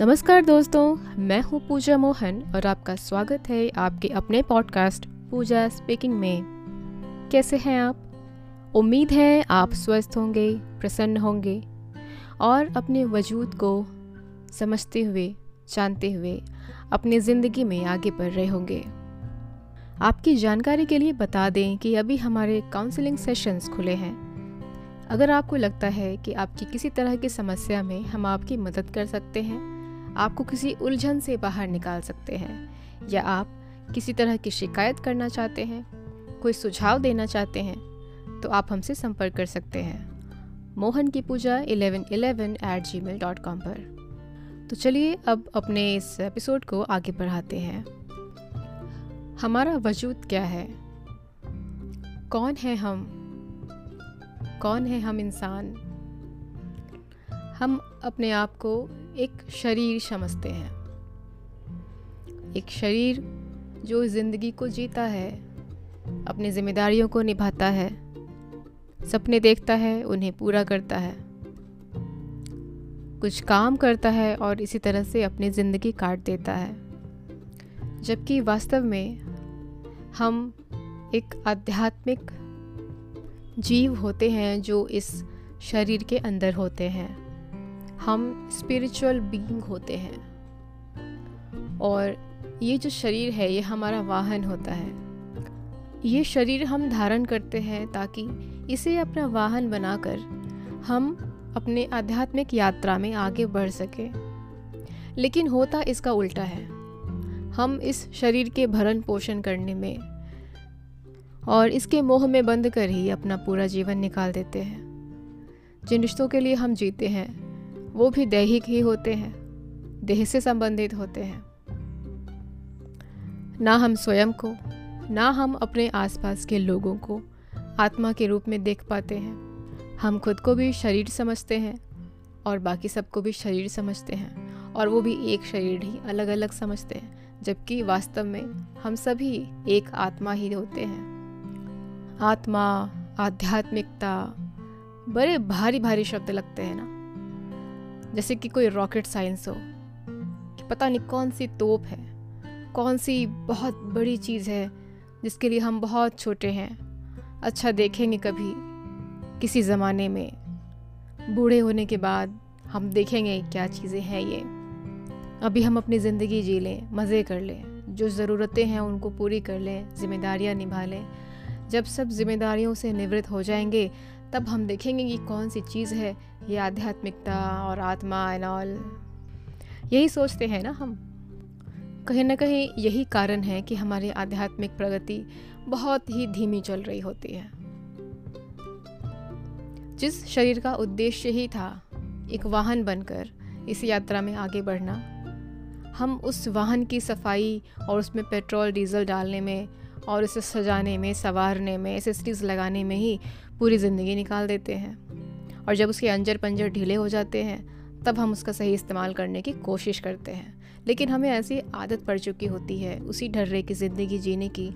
नमस्कार दोस्तों, मैं हूँ पूजा मोहन और आपका स्वागत है आपके अपने पॉडकास्ट पूजा स्पीकिंग में। कैसे हैं आप? उम्मीद है आप स्वस्थ होंगे, प्रसन्न होंगे और अपने वजूद को समझते हुए, जानते हुए, अपनी ज़िंदगी में आगे बढ़ रहे होंगे। आपकी जानकारी के लिए बता दें कि अभी हमारे काउंसलिंग सेशंस खुले हैं। अगर आपको लगता है कि आपकी किसी तरह की समस्या में हम आपकी मदद कर सकते हैं आपको किसी उलझन से बाहर निकाल सकते हैं, या आप किसी तरह की शिकायत करना चाहते हैं, कोई सुझाव देना चाहते हैं तो आप हमसे संपर्क कर सकते हैं। मोहन की पूजा eleven eleven at gmail dot com पर। तो चलिए अब अपने इस एपिसोड को आगे बढ़ाते हैं। हमारा वजूद क्या है? कौन है हम? कौन है हम इंसान? हम अपने आप को एक शरीर समझते हैं। एक शरीर जो ज़िंदगी को जीता है, अपनी जिम्मेदारियों को निभाता है, सपने देखता है, उन्हें पूरा करता है। कुछ काम करता है और इसी तरह से अपनी ज़िंदगी काट देता है। जबकि वास्तव में हम एक आध्यात्मिक जीव होते हैं जो इस शरीर के अंदर होते हैं। हम स्पिरिचुअल बीइंग होते हैं। और ये जो शरीर है, ये हमारा वाहन होता है। ये शरीर हम धारण करते हैं ताकि इसे अपना वाहन बनाकर हम अपने आध्यात्मिक यात्रा में आगे बढ़ सके। लेकिन होता इसका उल्टा है। हम इस शरीर के भरण पोषण करने में और इसके मोह में बंद कर ही अपना पूरा जीवन निकाल देते हैं। जिन रिश्तों के लिए हम जीते हैं वो भी दैहिक ही होते हैं, देह से संबंधित होते हैं। ना हम स्वयं को, ना हम अपने आसपास के लोगों को आत्मा के रूप में देख पाते हैं। हम खुद को भी शरीर समझते हैं और बाकी सबको भी शरीर समझते हैं और वो भी एक शरीर ही अलग अलग समझते हैं, जबकि वास्तव में हम सभी एक आत्मा ही होते हैं। आत्मा, आध्यात्मिकता, बड़े भारी भारी शब्द लगते हैं ना। जैसे कि कोई रॉकेट साइंस हो, कि पता नहीं कौन सी तोप है, कौन सी बहुत बड़ी चीज़ है जिसके लिए हम बहुत छोटे हैं अच्छा देखेंगे कभी किसी ज़माने में। बूढ़े होने के बाद हम देखेंगे क्या चीज़ें हैं ये। अभी हम अपनी ज़िंदगी जी लें, मज़े कर लें, जो ज़रूरतें हैं उनको पूरी कर लें, जिम्मेदारियाँ निभा लें। जब सब जिम्मेदारियों से निवृत्त हो जाएँगे तब हम देखेंगे कि कौन सी चीज़ है ये आध्यात्मिकता और आत्मा एंड ऑल यही सोचते हैं ना हम। कहीं ना कहीं यही कारण है कि हमारी आध्यात्मिक प्रगति बहुत ही धीमी चल रही होती है। जिस शरीर का उद्देश्य ही था एक वाहन बनकर इस यात्रा में आगे बढ़ना, हम उस वाहन की सफ़ाई और उसमें पेट्रोल, डीजल डालने में और इसे सजाने में, संवारने में एसेसरीज लगाने में ही पूरी ज़िंदगी निकाल देते हैं। और जब उसके अंजर पंजर ढीले हो जाते हैं, तब हम उसका सही इस्तेमाल करने की कोशिश करते हैं। लेकिन हमें ऐसी आदत पड़ चुकी होती है, उसी ढर्रे की ज़िंदगी जीने की,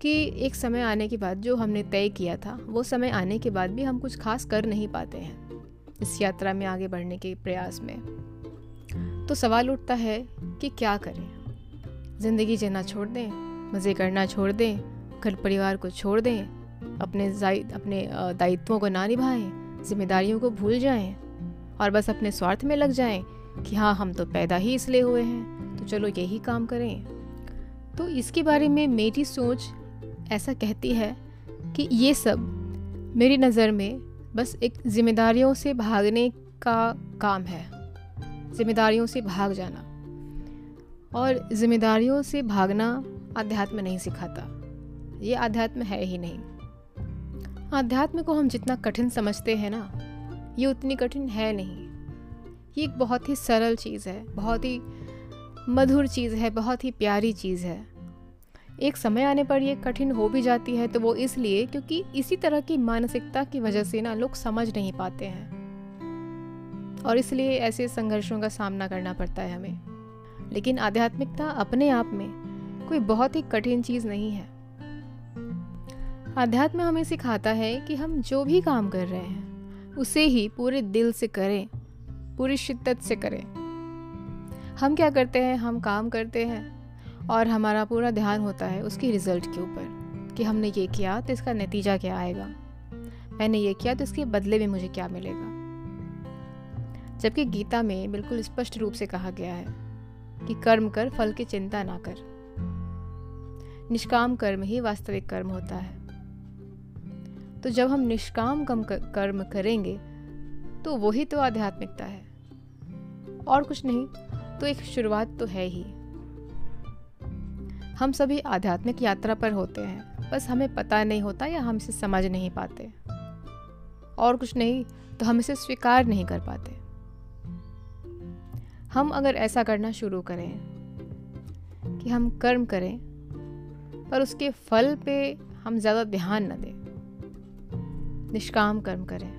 कि एक समय आने के बाद जो हमने तय किया था, वो समय आने के बाद भी हम कुछ खास कर नहीं पाते हैं, इस यात्रा में आगे बढ़ने के प्रयास में। तो सवाल उठता है कि क्या करें? ज़िंदगी जीना छोड़ दें? मज़े करना छोड़ दें, घर परिवार को छोड़ दें, अपने अपने दायित्वों को ना निभाएँ, जिम्मेदारियों को भूल जाएँ और बस अपने स्वार्थ में लग जाएँ कि हाँ हम तो पैदा ही इसलिए हुए हैं तो चलो यही काम करें। तो इसके बारे में मेरी सोच ऐसा कहती है कि ये सब मेरी नज़र में बस एक जिम्मेदारियों से भागने का काम है, जिम्मेदारियों से भाग जाना और जिम्मेदारियों से भागना अध्यात्म नहीं सिखाता। ये अध्यात्म है ही नहीं। अध्यात्म को हम जितना कठिन समझते हैं ना, ये उतनी कठिन है नहीं। ये एक बहुत ही सरल चीज़ है, बहुत ही मधुर चीज़ है, बहुत ही प्यारी चीज़ है। एक समय आने पर ये कठिन हो भी जाती है तो वो इसलिए क्योंकि इसी तरह की मानसिकता की वजह से ना लोग समझ नहीं पाते हैं। और इसलिए ऐसे संघर्षों का सामना करना पड़ता है हमें। लेकिन आध्यात्मिकता अपने आप में कोई बहुत ही कठिन चीज़ नहीं है। अध्यात्म हमें सिखाता है कि हम जो भी काम कर रहे हैं, उसे ही पूरे दिल से करें, पूरी शिद्दत से करें। हम क्या करते हैं? हम काम करते हैं और हमारा पूरा ध्यान होता है उसकी रिज़ल्ट के ऊपर कि हमने ये किया तो इसका नतीजा क्या आएगा? मैंने ये किया तो इसके बदले में मुझे क्या मिलेगा? जबकि गीता में बिल्कुल स्पष्ट रूप से कहा गया है कि कर्म कर, फल की चिंता ना कर। निष्काम कर्म ही वास्तविक कर्म होता है। तो जब हम निष्काम कम कर्म करेंगे तो वही तो आध्यात्मिकता है। और कुछ नहीं तो एक शुरुआत तो है ही। हम सभी आध्यात्मिक यात्रा पर होते हैं, बस हमें पता नहीं होता या हम इसे समझ नहीं पाते। और कुछ नहीं तो हम इसे स्वीकार नहीं कर पाते। हम अगर ऐसा करना शुरू करें कि हम कर्म करें पर उसके फल पे हम ज़्यादा ध्यान न दें। निष्काम कर्म करें।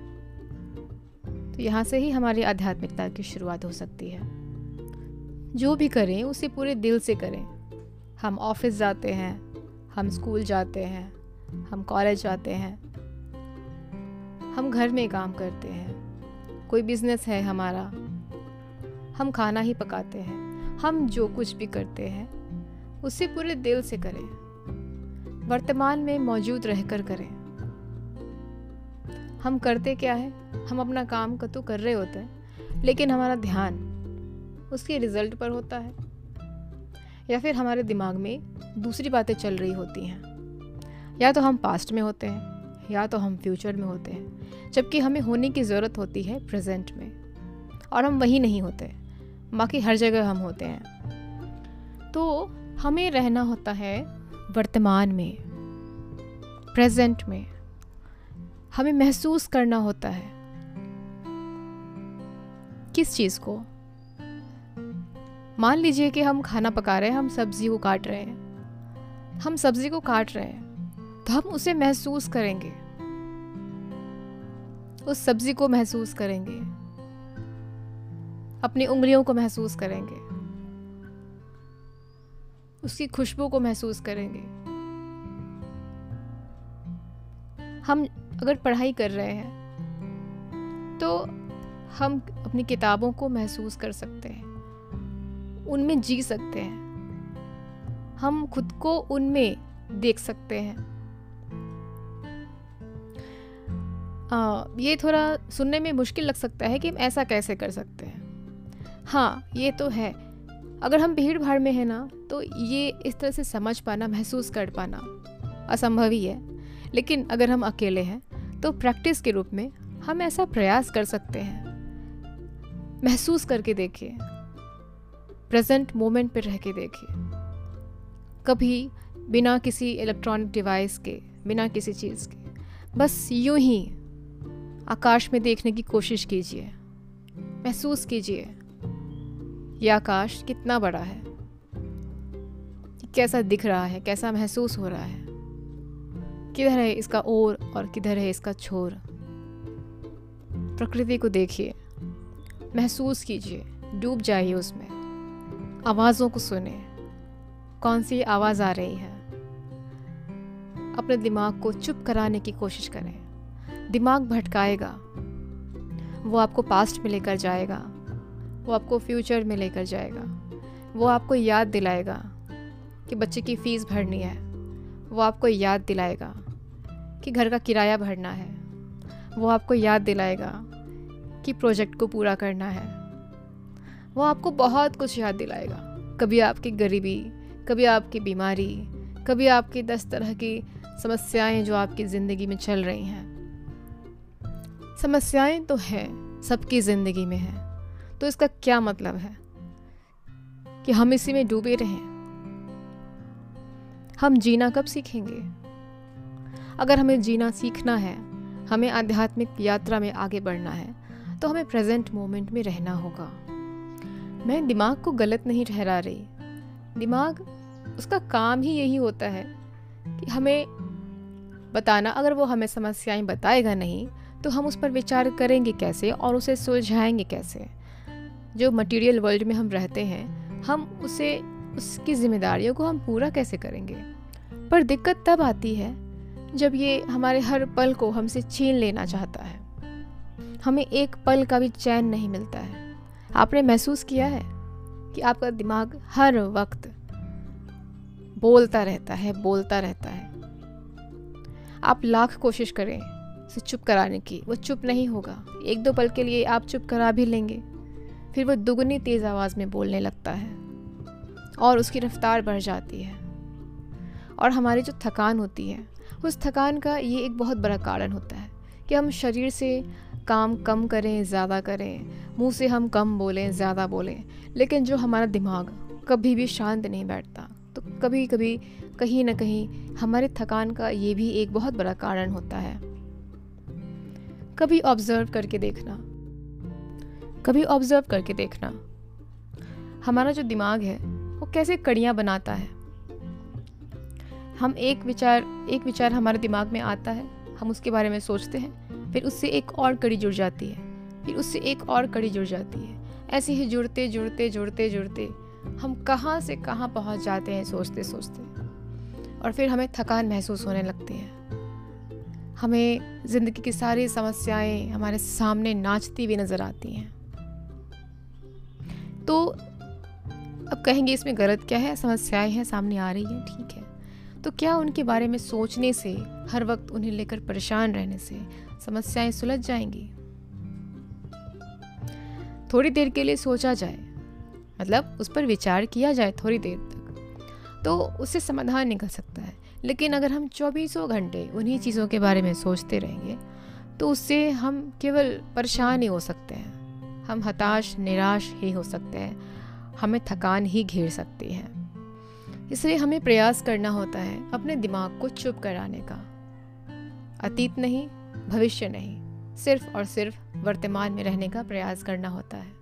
तो यहाँ से ही हमारी आध्यात्मिकता की शुरुआत हो सकती है। जो भी करें, उसे पूरे दिल से करें। हम ऑफ़िस जाते हैं, हम स्कूल जाते हैं, हम कॉलेज जाते हैं, हम घर में काम करते हैं। कोई बिज़नेस है हमारा, हम खाना ही पकाते हैं, हम जो कुछ भी करते हैं, उसे पूरे दिल से करें। वर्तमान में मौजूद रहकर करें। हम करते क्या है? हम अपना काम तो कर रहे होते हैं, लेकिन हमारा ध्यान उसके रिज़ल्ट पर होता है, या फिर हमारे दिमाग में दूसरी बातें चल रही होती हैं। या तो हम पास्ट में होते हैं, या तो हम फ्यूचर में होते हैं, जबकि हमें होने की ज़रूरत होती है प्रेजेंट में, और हम वही नहीं होते, बाकी हर जगह हम होते हैं। तो हमें रहना होता है वर्तमान में प्रेजेंट में, हमें महसूस करना होता है। किस चीज़ को? मान लीजिए कि हम खाना पका रहे हैं, हम सब्ज़ी को काट रहे हैं। हम सब्ज़ी को काट रहे हैं तो हम उसे महसूस करेंगे। उस सब्ज़ी को महसूस करेंगे। अपनी उंगलियों को महसूस करेंगे। उसकी खुशबू को महसूस करेंगे। हम अगर पढ़ाई कर रहे हैं तो हम अपनी किताबों को महसूस कर सकते हैं। उनमें जी सकते हैं। हम खुद को उनमें देख सकते हैं। आ, ये थोड़ा सुनने में मुश्किल लग सकता है कि हम ऐसा कैसे कर सकते हैं। हाँ ये तो है। अगर हम भीड़ भाड़ में हैं ना तो ये इस तरह से समझ पाना, महसूस कर पाना असंभव ही है। लेकिन अगर हम अकेले हैं तो प्रैक्टिस के रूप में हम ऐसा प्रयास कर सकते हैं। महसूस करके देखिए। प्रेजेंट मोमेंट पर रह के देखिए। कभी बिना किसी इलेक्ट्रॉनिक डिवाइस के, बिना किसी चीज़ के, बस यूँ ही आकाश में देखने की कोशिश कीजिए। महसूस कीजिए। ये आकाश कितना बड़ा है? कैसा दिख रहा है? कैसा महसूस हो रहा है? किधर है इसका ओर और किधर है इसका छोर? प्रकृति को देखिए। महसूस कीजिए। डूब जाइए उसमें। आवाज़ों को सुने। कौन सी आवाज़ आ रही है? अपने दिमाग को चुप कराने की कोशिश करें। दिमाग भटकाएगा। वो आपको पास्ट में लेकर जाएगा। वो आपको फ्यूचर में लेकर जाएगा। वो आपको याद दिलाएगा कि बच्चे की फ़ीस भरनी है। वो आपको याद दिलाएगा कि घर का किराया भरना है। वो आपको याद दिलाएगा कि प्रोजेक्ट को पूरा करना है। वो आपको बहुत कुछ याद दिलाएगा। कभी आपकी गरीबी, कभी आपकी बीमारी, कभी आपकी दस तरह की समस्याएँ जो आपकी ज़िंदगी में चल रही हैं। समस्याएँ तो हैं, सबकी ज़िंदगी में हैं। तो इसका क्या मतलब है? कि हम इसी में डूबे रहें। हम जीना कब सीखेंगे? अगर हमें जीना सीखना है, हमें आध्यात्मिक यात्रा में आगे बढ़ना है तो हमें प्रेजेंट मोमेंट में रहना होगा। मैं दिमाग को गलत नहीं ठहरा रही। दिमाग, उसका काम ही यही होता है कि हमें बताना। अगर वो हमें समस्याएँ बताएगा नहीं तो हम उस पर विचार करेंगे कैसे और उसे सुलझाएँगे कैसे? जो मटेरियल वर्ल्ड में हम रहते हैं, हम उसे, उसकी जिम्मेदारियों को हम पूरा कैसे करेंगे? पर दिक्कत तब आती है, जब ये हमारे हर पल को हमसे छीन लेना चाहता है। हमें एक पल का भी चैन नहीं मिलता है। आपने महसूस किया है कि आपका दिमाग हर वक्त बोलता रहता है, बोलता रहता है? आप लाख कोशिश करें उसे चुप कराने की, वो चुप नहीं होगा। एक दो पल के लिए आप चुप करा भी लेंगे। फिर वो दुगनी तेज़ आवाज़ में बोलने लगता है और उसकी रफ्तार बढ़ जाती है। और हमारी जो थकान होती है, उस थकान का ये एक बहुत बड़ा कारण होता है कि हम शरीर से काम कम करें, ज़्यादा करें, मुँह से हम कम बोलें, ज़्यादा बोलें, लेकिन जो हमारा दिमाग कभी भी शांत नहीं बैठता तो कभी कभी कहीं ना कहीं हमारे थकान का ये भी एक बहुत बड़ा कारण होता है। कभी ऑब्ज़र्व करके देखना कभी ऑब्ज़र्व करके देखना। हमारा जो दिमाग है, वो कैसे कड़ियाँ बनाता है? हम एक विचार एक विचार हमारे दिमाग में आता है, हम उसके बारे में सोचते हैं, फिर उससे एक और कड़ी जुड़ जाती है, फिर उससे एक और कड़ी जुड़ जाती है। ऐसे ही जुड़ते जुड़ते जुड़ते जुड़ते हम कहाँ से कहाँ पहुँच जाते हैं सोचते सोचते और फिर हमें थकान महसूस होने लगती है। हमें ज़िंदगी की सारी समस्याएँ हमारे सामने नाचती हुई नज़र आती हैं। तो अब कहेंगे, इसमें गलत क्या है? समस्याएँ हैं, सामने आ रही हैं, ठीक है। तो क्या उनके बारे में सोचने से, हर वक्त उन्हें लेकर परेशान रहने से समस्याएँ सुलझ जाएँगी? थोड़ी देर के लिए सोचा जाए मतलब उस पर विचार किया जाए थोड़ी देर तक तो उससे समाधान निकल सकता है। लेकिन अगर हम चौबीसों घंटे उन्हीं चीज़ों के बारे में सोचते रहेंगे तो उससे हम केवल परेशान ही हो सकते हैं। हम हताश, निराश ही हो सकते हैं। हमें थकान ही घेर सकती है। इसलिए हमें प्रयास करना होता है अपने दिमाग को चुप कराने का। अतीत नहीं, भविष्य नहीं, सिर्फ़ और सिर्फ़ वर्तमान में रहने का प्रयास करना होता है।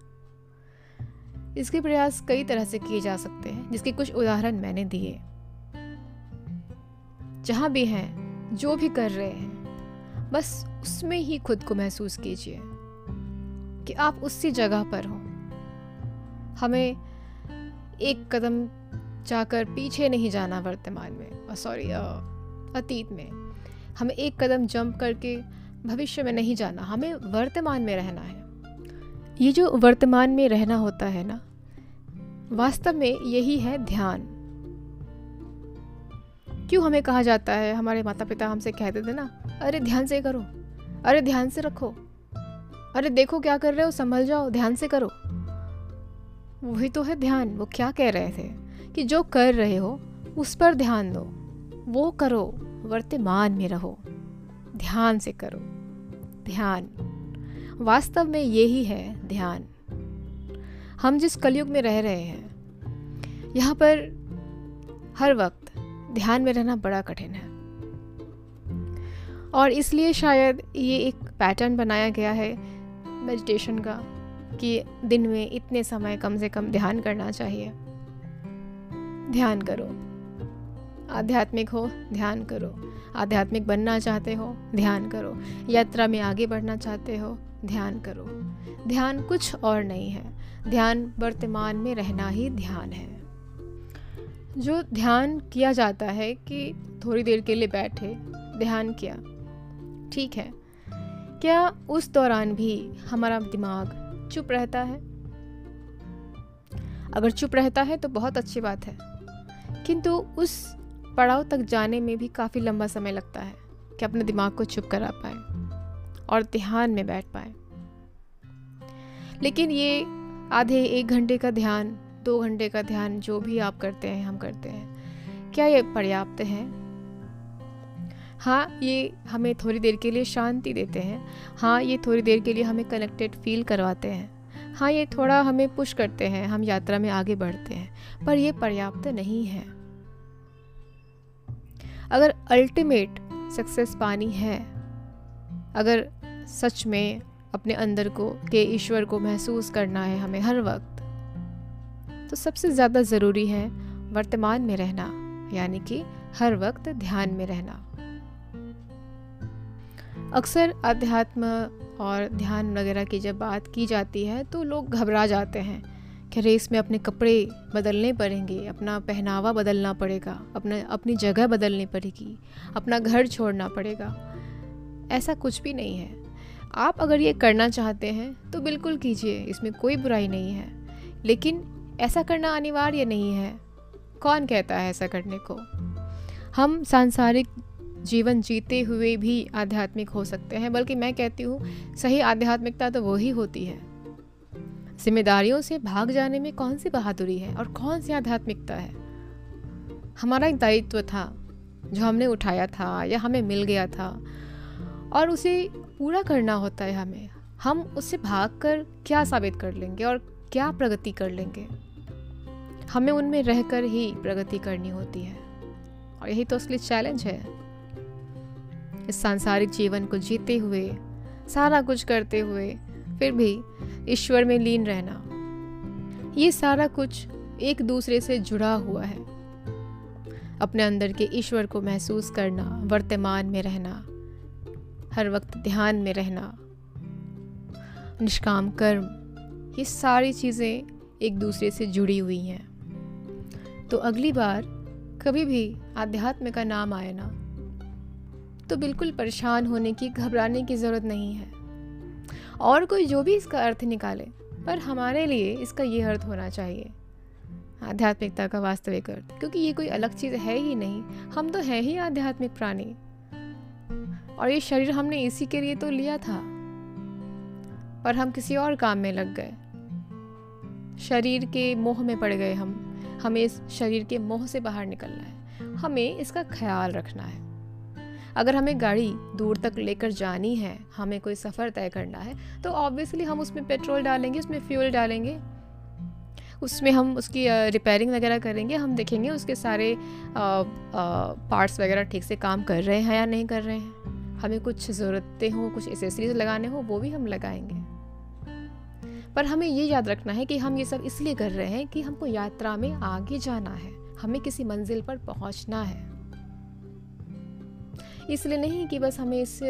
इसके प्रयास कई तरह से किए जा सकते हैं, जिसके कुछ उदाहरण मैंने दिए। जहाँ भी हैं, जो भी कर रहे हैं, बस उसमें ही खुद को महसूस कीजिए। कि आप उसी जगह पर हो। हमें एक कदम जाकर पीछे नहीं जाना वर्तमान में सॉरी अतीत में। हमें एक कदम जंप करके भविष्य में नहीं जाना, हमें वर्तमान में रहना है। ये जो वर्तमान में रहना होता है ना, वास्तव में यही है ध्यान। क्यों हमें कहा जाता है, हमारे माता पिता हमसे कहते थे ना, अरे ध्यान से करो, अरे ध्यान से रखो। अरे देखो क्या कर रहे हो, संभल जाओ, ध्यान से करो। वही तो है ध्यान, वो क्या कह रहे थे? कि जो कर रहे हो, उस पर ध्यान दो। वो करो, वर्तमान में रहो। ध्यान से करो। ध्यान। वास्तव में यही है ध्यान। हम जिस कलयुग में रह रहे हैं, यहाँ पर हर वक्त ध्यान में रहना बड़ा कठिन है। और इसलिए शायद ये एक पैटर्न बनाया गया है मेडिटेशन का कि दिन में इतने समय कम से कम ध्यान करना चाहिए। ध्यान करो। आध्यात्मिक हो, ध्यान करो। आध्यात्मिक बनना चाहते हो, ध्यान करो। यात्रा में आगे बढ़ना चाहते हो, ध्यान करो। ध्यान कुछ और नहीं है। ध्यान वर्तमान में रहना ही ध्यान है। जो ध्यान किया जाता है कि थोड़ी देर के लिए बैठे, ध्यान किया। ठीक है। क्या उस दौरान भी हमारा दिमाग चुप रहता है? अगर चुप रहता है तो बहुत अच्छी बात है, किंतु उस पड़ाव तक जाने में भी काफ़ी लंबा समय लगता है कि अपने दिमाग को चुप करा पाए और ध्यान में बैठ पाए। लेकिन ये आधे एक घंटे का ध्यान, दो घंटे का ध्यान जो भी आप करते हैं, हम करते हैं, क्या ये पर्याप्त है? हाँ ये हमें थोड़ी देर के लिए शांति देते हैं। हाँ ये थोड़ी देर के लिए हमें कनेक्टेड फील करवाते हैं। हाँ ये थोड़ा हमें पुश करते हैं, हम यात्रा में आगे बढ़ते हैं, पर ये पर्याप्त नहीं है। अगर अल्टीमेट सक्सेस पानी है, अगर सच में अपने अंदर को, के ईश्वर को महसूस करना है हमें हर वक्त तो सबसे ज़्यादा ज़रूरी है वर्तमान में रहना, यानी कि हर वक्त ध्यान में रहना। अक्सर अध्यात्म और ध्यान वगैरह की जब बात की जाती है तो लोग घबरा जाते हैं कि रेस में अपने कपड़े बदलने पड़ेंगे, अपना पहनावा बदलना पड़ेगा, अपना, अपनी जगह बदलनी पड़ेगी, अपना घर छोड़ना पड़ेगा। ऐसा कुछ भी नहीं है। आप अगर ये करना चाहते हैं तो बिल्कुल कीजिए, इसमें कोई बुराई नहीं है। लेकिन ऐसा करना अनिवार्य नहीं है। कौन कहता है ऐसा करने को? हम सांसारिक जीवन जीते हुए भी आध्यात्मिक हो सकते हैं, बल्कि मैं कहती हूँ, सही आध्यात्मिकता तो वही होती है। जिम्मेदारियों से भाग जाने में कौन सी बहादुरी है और कौन सी आध्यात्मिकता है? हमारा एक दायित्व था, जो हमने उठाया था या हमें मिल गया था, और उसे पूरा करना होता है हमें। हम उससे भाग कर क्या साबित कर लेंगे और क्या प्रगति कर लेंगे? हमें उनमें रहकर ही प्रगति करनी होती है। और यही तो असली चैलेंज है। इस सांसारिक जीवन को जीते हुए, सारा कुछ करते हुए, फिर भी ईश्वर में लीन रहना। ये सारा कुछ एक दूसरे से जुड़ा हुआ है। अपने अंदर के ईश्वर को महसूस करना, वर्तमान में रहना, हर वक्त ध्यान में रहना, निष्काम कर्म, ये सारी चीज़ें एक दूसरे से जुड़ी हुई हैं। तो अगली बार कभी भी आध्यात्म का नाम आए ना तो बिल्कुल परेशान होने की, घबराने की ज़रूरत नहीं है। और कोई जो भी इसका अर्थ निकाले, पर हमारे लिए इसका ये अर्थ होना चाहिए। आध्यात्मिकता का वास्तविक अर्थ, क्योंकि ये कोई अलग चीज़ है ही नहीं, हम तो हैं ही आध्यात्मिक प्राणी। और ये शरीर हमने इसी के लिए तो लिया था, पर हम किसी और काम में लग गए। शरीर के मोह में पड़ गए हम। हमें इस शरीर के मोह से बाहर निकलना है। हमें इसका ख्याल रखना है। अगर हमें गाड़ी दूर तक लेकर जानी है, हमें कोई सफ़र तय करना है तो ऑब्वियसली हम उसमें पेट्रोल डालेंगे, उसमें फ्यूल डालेंगे। उसमें हम उसकी रिपेयरिंग वगैरह करेंगे, हम देखेंगे उसके सारे पार्ट्स वगैरह ठीक से काम कर रहे हैं या नहीं कर रहे हैं। हमें कुछ ज़रूरतें हों, कुछ एसेसरीज लगाने हों, वो भी हम लगाएँगे। पर हमें ये याद रखना है कि हम ये सब इसलिए कर रहे हैं कि हमको यात्रा में आगे जाना है, हमें किसी मंजिल पर पहुँचना है। इसलिए नहीं कि बस हमें इस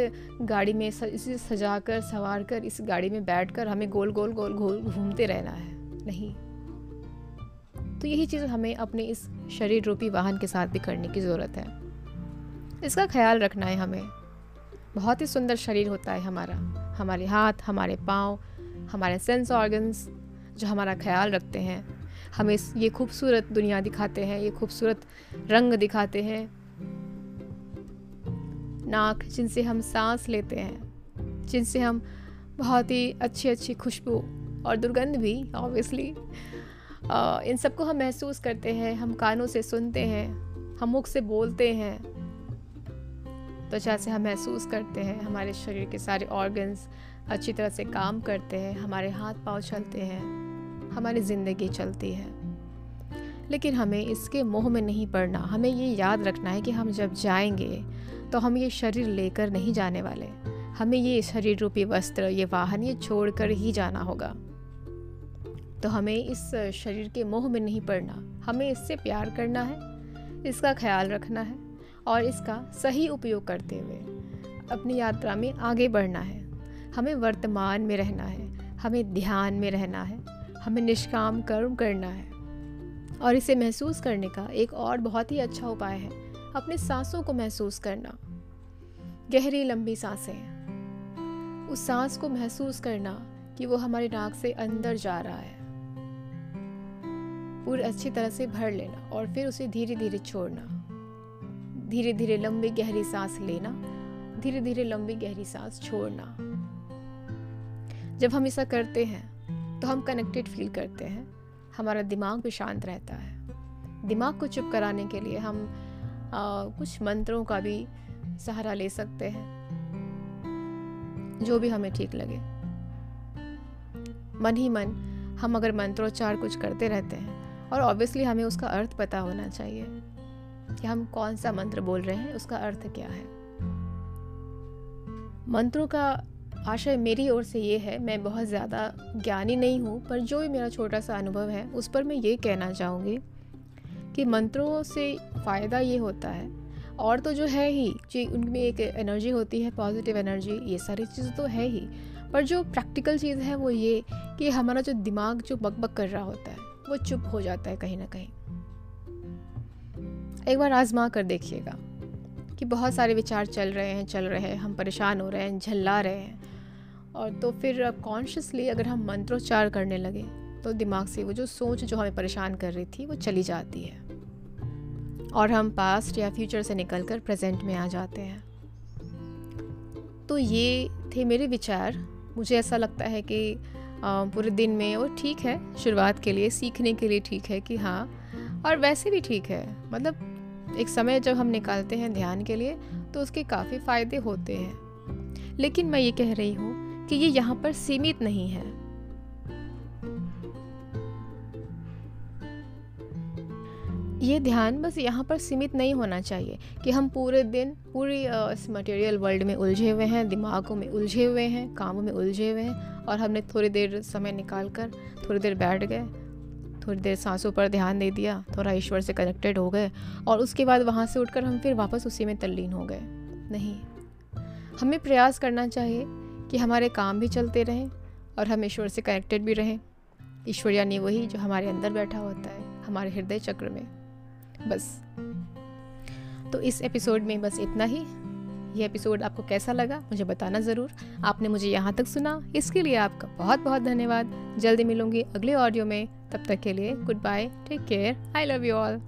गाड़ी में इसे सजा कर सवार कर इस गाड़ी में बैठ कर हमें गोल गोल गोल गोल घूमते रहना है। नहीं। तो यही चीज़ हमें अपने इस शरीर रूपी वाहन के साथ भी करने की ज़रूरत है। इसका ख्याल रखना है हमें। बहुत ही सुंदर शरीर होता है हमारा। हमारे हाथ, हमारे पाँव, हमारे सेंस ऑर्गन्स जो हमारा ख्याल रखते हैं। हमें ये खूबसूरत दुनिया दिखाते हैं, ये खूबसूरत रंग दिखाते हैं। नाक, जिनसे हम सांस लेते हैं, जिनसे हम बहुत ही अच्छी अच्छी खुशबू और दुर्गंध भी ऑब्वियसली इन सबको हम महसूस करते हैं, हम कानों से सुनते हैं, हम मुख से बोलते हैं, त्वचा से हम महसूस करते हैं, हमारे शरीर के सारे ऑर्गन्स अच्छी तरह से काम करते हैं, हमारे हाथ पाँव चलते हैं, हमारी ज़िंदगी चलती है। लेकिन हमें इसके मोह में नहीं पड़ना। हमें ये याद रखना है कि हम जब जाएँगे तो हम ये शरीर लेकर नहीं जाने वाले। हमें ये शरीर रूपी वस्त्र, ये वाहन, ये छोड़ कर ही जाना होगा। तो हमें इस शरीर के मोह में नहीं पड़ना। हमें इससे प्यार करना है, इसका ख्याल रखना है और इसका सही उपयोग करते हुए अपनी यात्रा में आगे बढ़ना है। हमें वर्तमान में रहना है, हमें ध्यान में रहना है, हमें निष्काम कर्म करना है। और इसे महसूस करने का एक और बहुत ही अच्छा उपाय है, अपने सांसों को महसूस करना। गहरी लंबी साँसें। उस सांस को महसूस करना कि वो हमारे नाक से अंदर जा रहा है। पूरी अच्छी तरह से भर लेना और फिर उसे धीरे धीरे छोड़ना। धीरे धीरे लंबी गहरी सांस लेना धीरे धीरे लंबी गहरी सांस छोड़ना। जब हम ऐसा करते हैं तो हम कनेक्टेड फील करते हैं। हमारा दिमाग भी शांत रहता है। दिमाग को चुप कराने के लिए हम आ, कुछ मंत्रों का भी सहारा ले सकते हैं जो भी हमें ठीक लगे। मन ही मन हम अगर मंत्रोच्चार कुछ करते रहते हैं और ऑब्वियसली हमें उसका अर्थ पता होना चाहिए कि हम कौन सा मंत्र बोल रहे हैं उसका अर्थ क्या है। मंत्रों का आशय मेरी ओर से ये है, मैं बहुत ज़्यादा ज्ञानी नहीं हूँ, पर जो भी मेरा छोटा सा अनुभव है, उस पर मैं ये कहना चाहूँगी कि मंत्रों से फ़ायदा ये होता है। और तो जो है ही, जो, उनमें एक एनर्जी होती है, पॉजिटिव एनर्जी, ये सारी चीज़ तो है ही। पर जो प्रैक्टिकल चीज़ है, वो ये कि हमारा जो दिमाग जो बकबक कर रहा होता है, वो चुप हो जाता है कहीं ना कहीं। एक बार आजमा कर देखिएगा कि बहुत सारे विचार चल रहे हैं, चल रहे हैं, हम परेशान हो रहे हैं, झल्ला रहे हैं। और तो फिर कॉन्शियसली अगर हम मंत्रोच्चार करने लगे तो दिमाग से वो जो सोच जो हमें परेशान कर रही थी, वो चली जाती है। और हम पास्ट या फ्यूचर से निकल कर प्रेजेंट में आ जाते हैं। तो ये थे मेरे विचार। मुझे ऐसा लगता है कि पूरे दिन में वो ठीक है, शुरुआत के लिए, सीखने के लिए ठीक है कि हाँ और वैसे भी ठीक है। मतलब एक समय जब हम निकालते हैं ध्यान के लिए तो उसके काफ़ी फ़ायदे होते हैं। लेकिन मैं ये कह रही हूँ कि ये यहाँ पर सीमित नहीं है। ये ध्यान बस यहाँ पर सीमित नहीं होना चाहिए कि हम पूरे दिन, पूरी इस मटेरियल वर्ल्ड में उलझे हुए हैं, दिमागों में उलझे हुए हैं, कामों में उलझे हुए हैं और हमने थोड़ी देर समय निकाल कर थोड़ी देर बैठ गए, थोड़ी देर सांसों पर ध्यान दे दिया, थोड़ा ईश्वर से कनेक्टेड हो गए और उसके बाद वहाँ से उठकर हम फिर वापस उसी में तल्लीन हो गए। नहीं। हमें प्रयास करना चाहिए कि हमारे काम भी चलते रहें और हम ईश्वर से कनेक्टेड भी रहें। ईश्वर यानी वही जो हमारे अंदर बैठा होता है, हमारे हृदय चक्र में। बस। तो इस एपिसोड में बस इतना ही। ये एपिसोड आपको कैसा लगा, मुझे बताना ज़रूर। आपने मुझे यहाँ तक सुना। इसके लिए आपका बहुत बहुत धन्यवाद। जल्दी मिलूँगी अगले ऑडियो में। तब तक के लिए goodbye take care I love you all